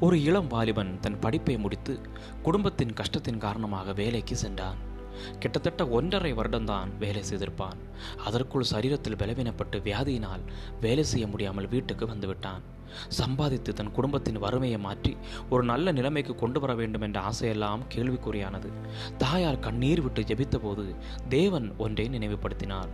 ஒரு இளம் வாலிபன் தன் படிப்பை முடித்து குடும்பத்தின் கஷ்டத்தின் காரணமாக வேலைக்கு சென்றான். கிட்டத்தட்ட ஒன்றரை வருடம்தான் வேலை செய்திருப்பான். அதற்குள் சரீரத்தில் பலவீனப்பட்டு வியாதியினால் வேலை செய்ய முடியாமல் வீட்டுக்கு வந்துவிட்டான் சம்பாதித்து தன் குடும்பத்தின் வறுமையை மாற்றி ஒரு நல்ல நிலைமைக்கு கொண்டு வர வேண்டும் என்ற ஆசையெல்லாம் கேள்விக்குறியானது. தாயார் கண்ணீர் விட்டு ஜெபித்தபோது தேவன் ஒன்றை நினைவுபடுத்தினார்.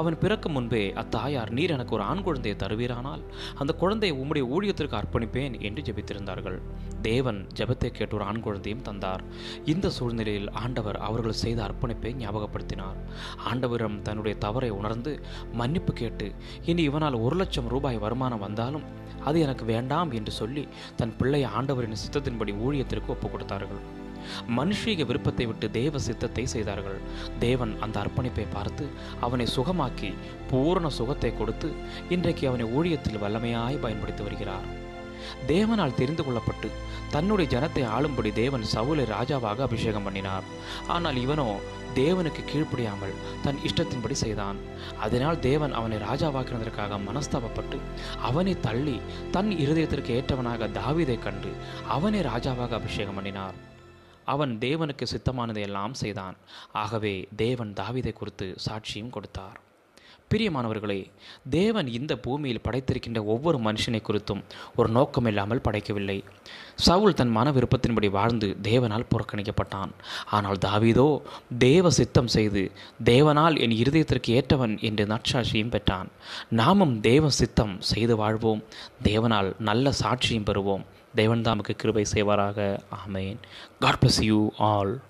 அவன் பிறக்கும் முன்பே அத்தாயார் நீர் எனக்கு ஒரு ஆண் குழந்தையை தருவீரானால் அந்த குழந்தையை உம்முடைய ஊழியத்திற்கு அர்ப்பணிப்பேன் என்று ஜெபித்திருந்தார்கள். தேவன் ஜெபத்தை கேட்டு ஒரு ஆண் குழந்தையும் தந்தார். இந்த சூழ்நிலையில் ஆண்டவர் அவர்கள் செய்த அர்ப்பணிப்பை ஞாபகப்படுத்தினார். ஆண்டவரிடம் தன்னுடைய தவறை உணர்ந்து மன்னிப்பு கேட்டு இனி இவனால் ஒரு லட்சம் ரூபாய் வருமானம் வந்தாலும் அது எனக்கு வேண்டாம் என்று சொல்லி தன் பிள்ளை ஆண்டவரின் சித்தத்தின்படி ஊழியத்திற்கு ஒப்புக் கொடுத்தார்கள் மனுஷீக விருப்பத்தை விட்டு தேவ சித்தத்தை செய்தார்கள். தேவன் அந்த அர்ப்பணிப்பை பார்த்து அவனை சுகமாக்கி பூரண சுகத்தை கொடுத்து இன்றைக்கு அவனை ஊழியத்தில் வல்லமையாய் பயன்படுத்தி வருகிறார். தேவனால் தெரிந்து கொள்ளப்பட்டு தன்னுடைய ஜனத்தை ஆளும்படி தேவன் சவுலை ராஜாவாக அபிஷேகம் பண்ணினார். ஆனால் இவனோ தேவனுக்கு கீழ்ப்படியாமல் தன் இஷ்டத்தின்படி செய்தான். அதனால் தேவன் அவனை ராஜாவாக்கினதற்காக மனஸ்தாபப்பட்டு அவனை தள்ளி தன் இருதயத்திற்கு ஏற்றவனாக தாவிதை கண்டு அவனை ராஜாவாக அபிஷேகம் பண்ணினார். அவன் தேவனுக்கு சித்தமானதை எல்லாம் செய்தான். ஆகவே தேவன் தாவிதை குறித்து சாட்சியும் கொடுத்தார். பிரியமானவர்களே தேவன் இந்த பூமியில் படைத்திருக்கின்ற ஒவ்வொரு மனுஷனை குறித்தும் ஒரு நோக்கமில்லாமல் படைக்கவில்லை. சவுல் தன் மன விருப்பத்தின்படி வாழ்ந்து தேவனால் புறக்கணிக்கப்பட்டான். ஆனால் தாவீதோ தேவ சித்தம் செய்து தேவனால் என் இருதயத்திற்கு ஏற்றவன் என்று நற்சாட்சியும் பெற்றான். நாமும் தேவ சித்தம் செய்து வாழ்வோம். தேவனால் நல்ல சாட்சியும் பெறுவோம். தேவன் தாமுக்கு கிருபை செய்வாராக. ஆமேன். God bless you all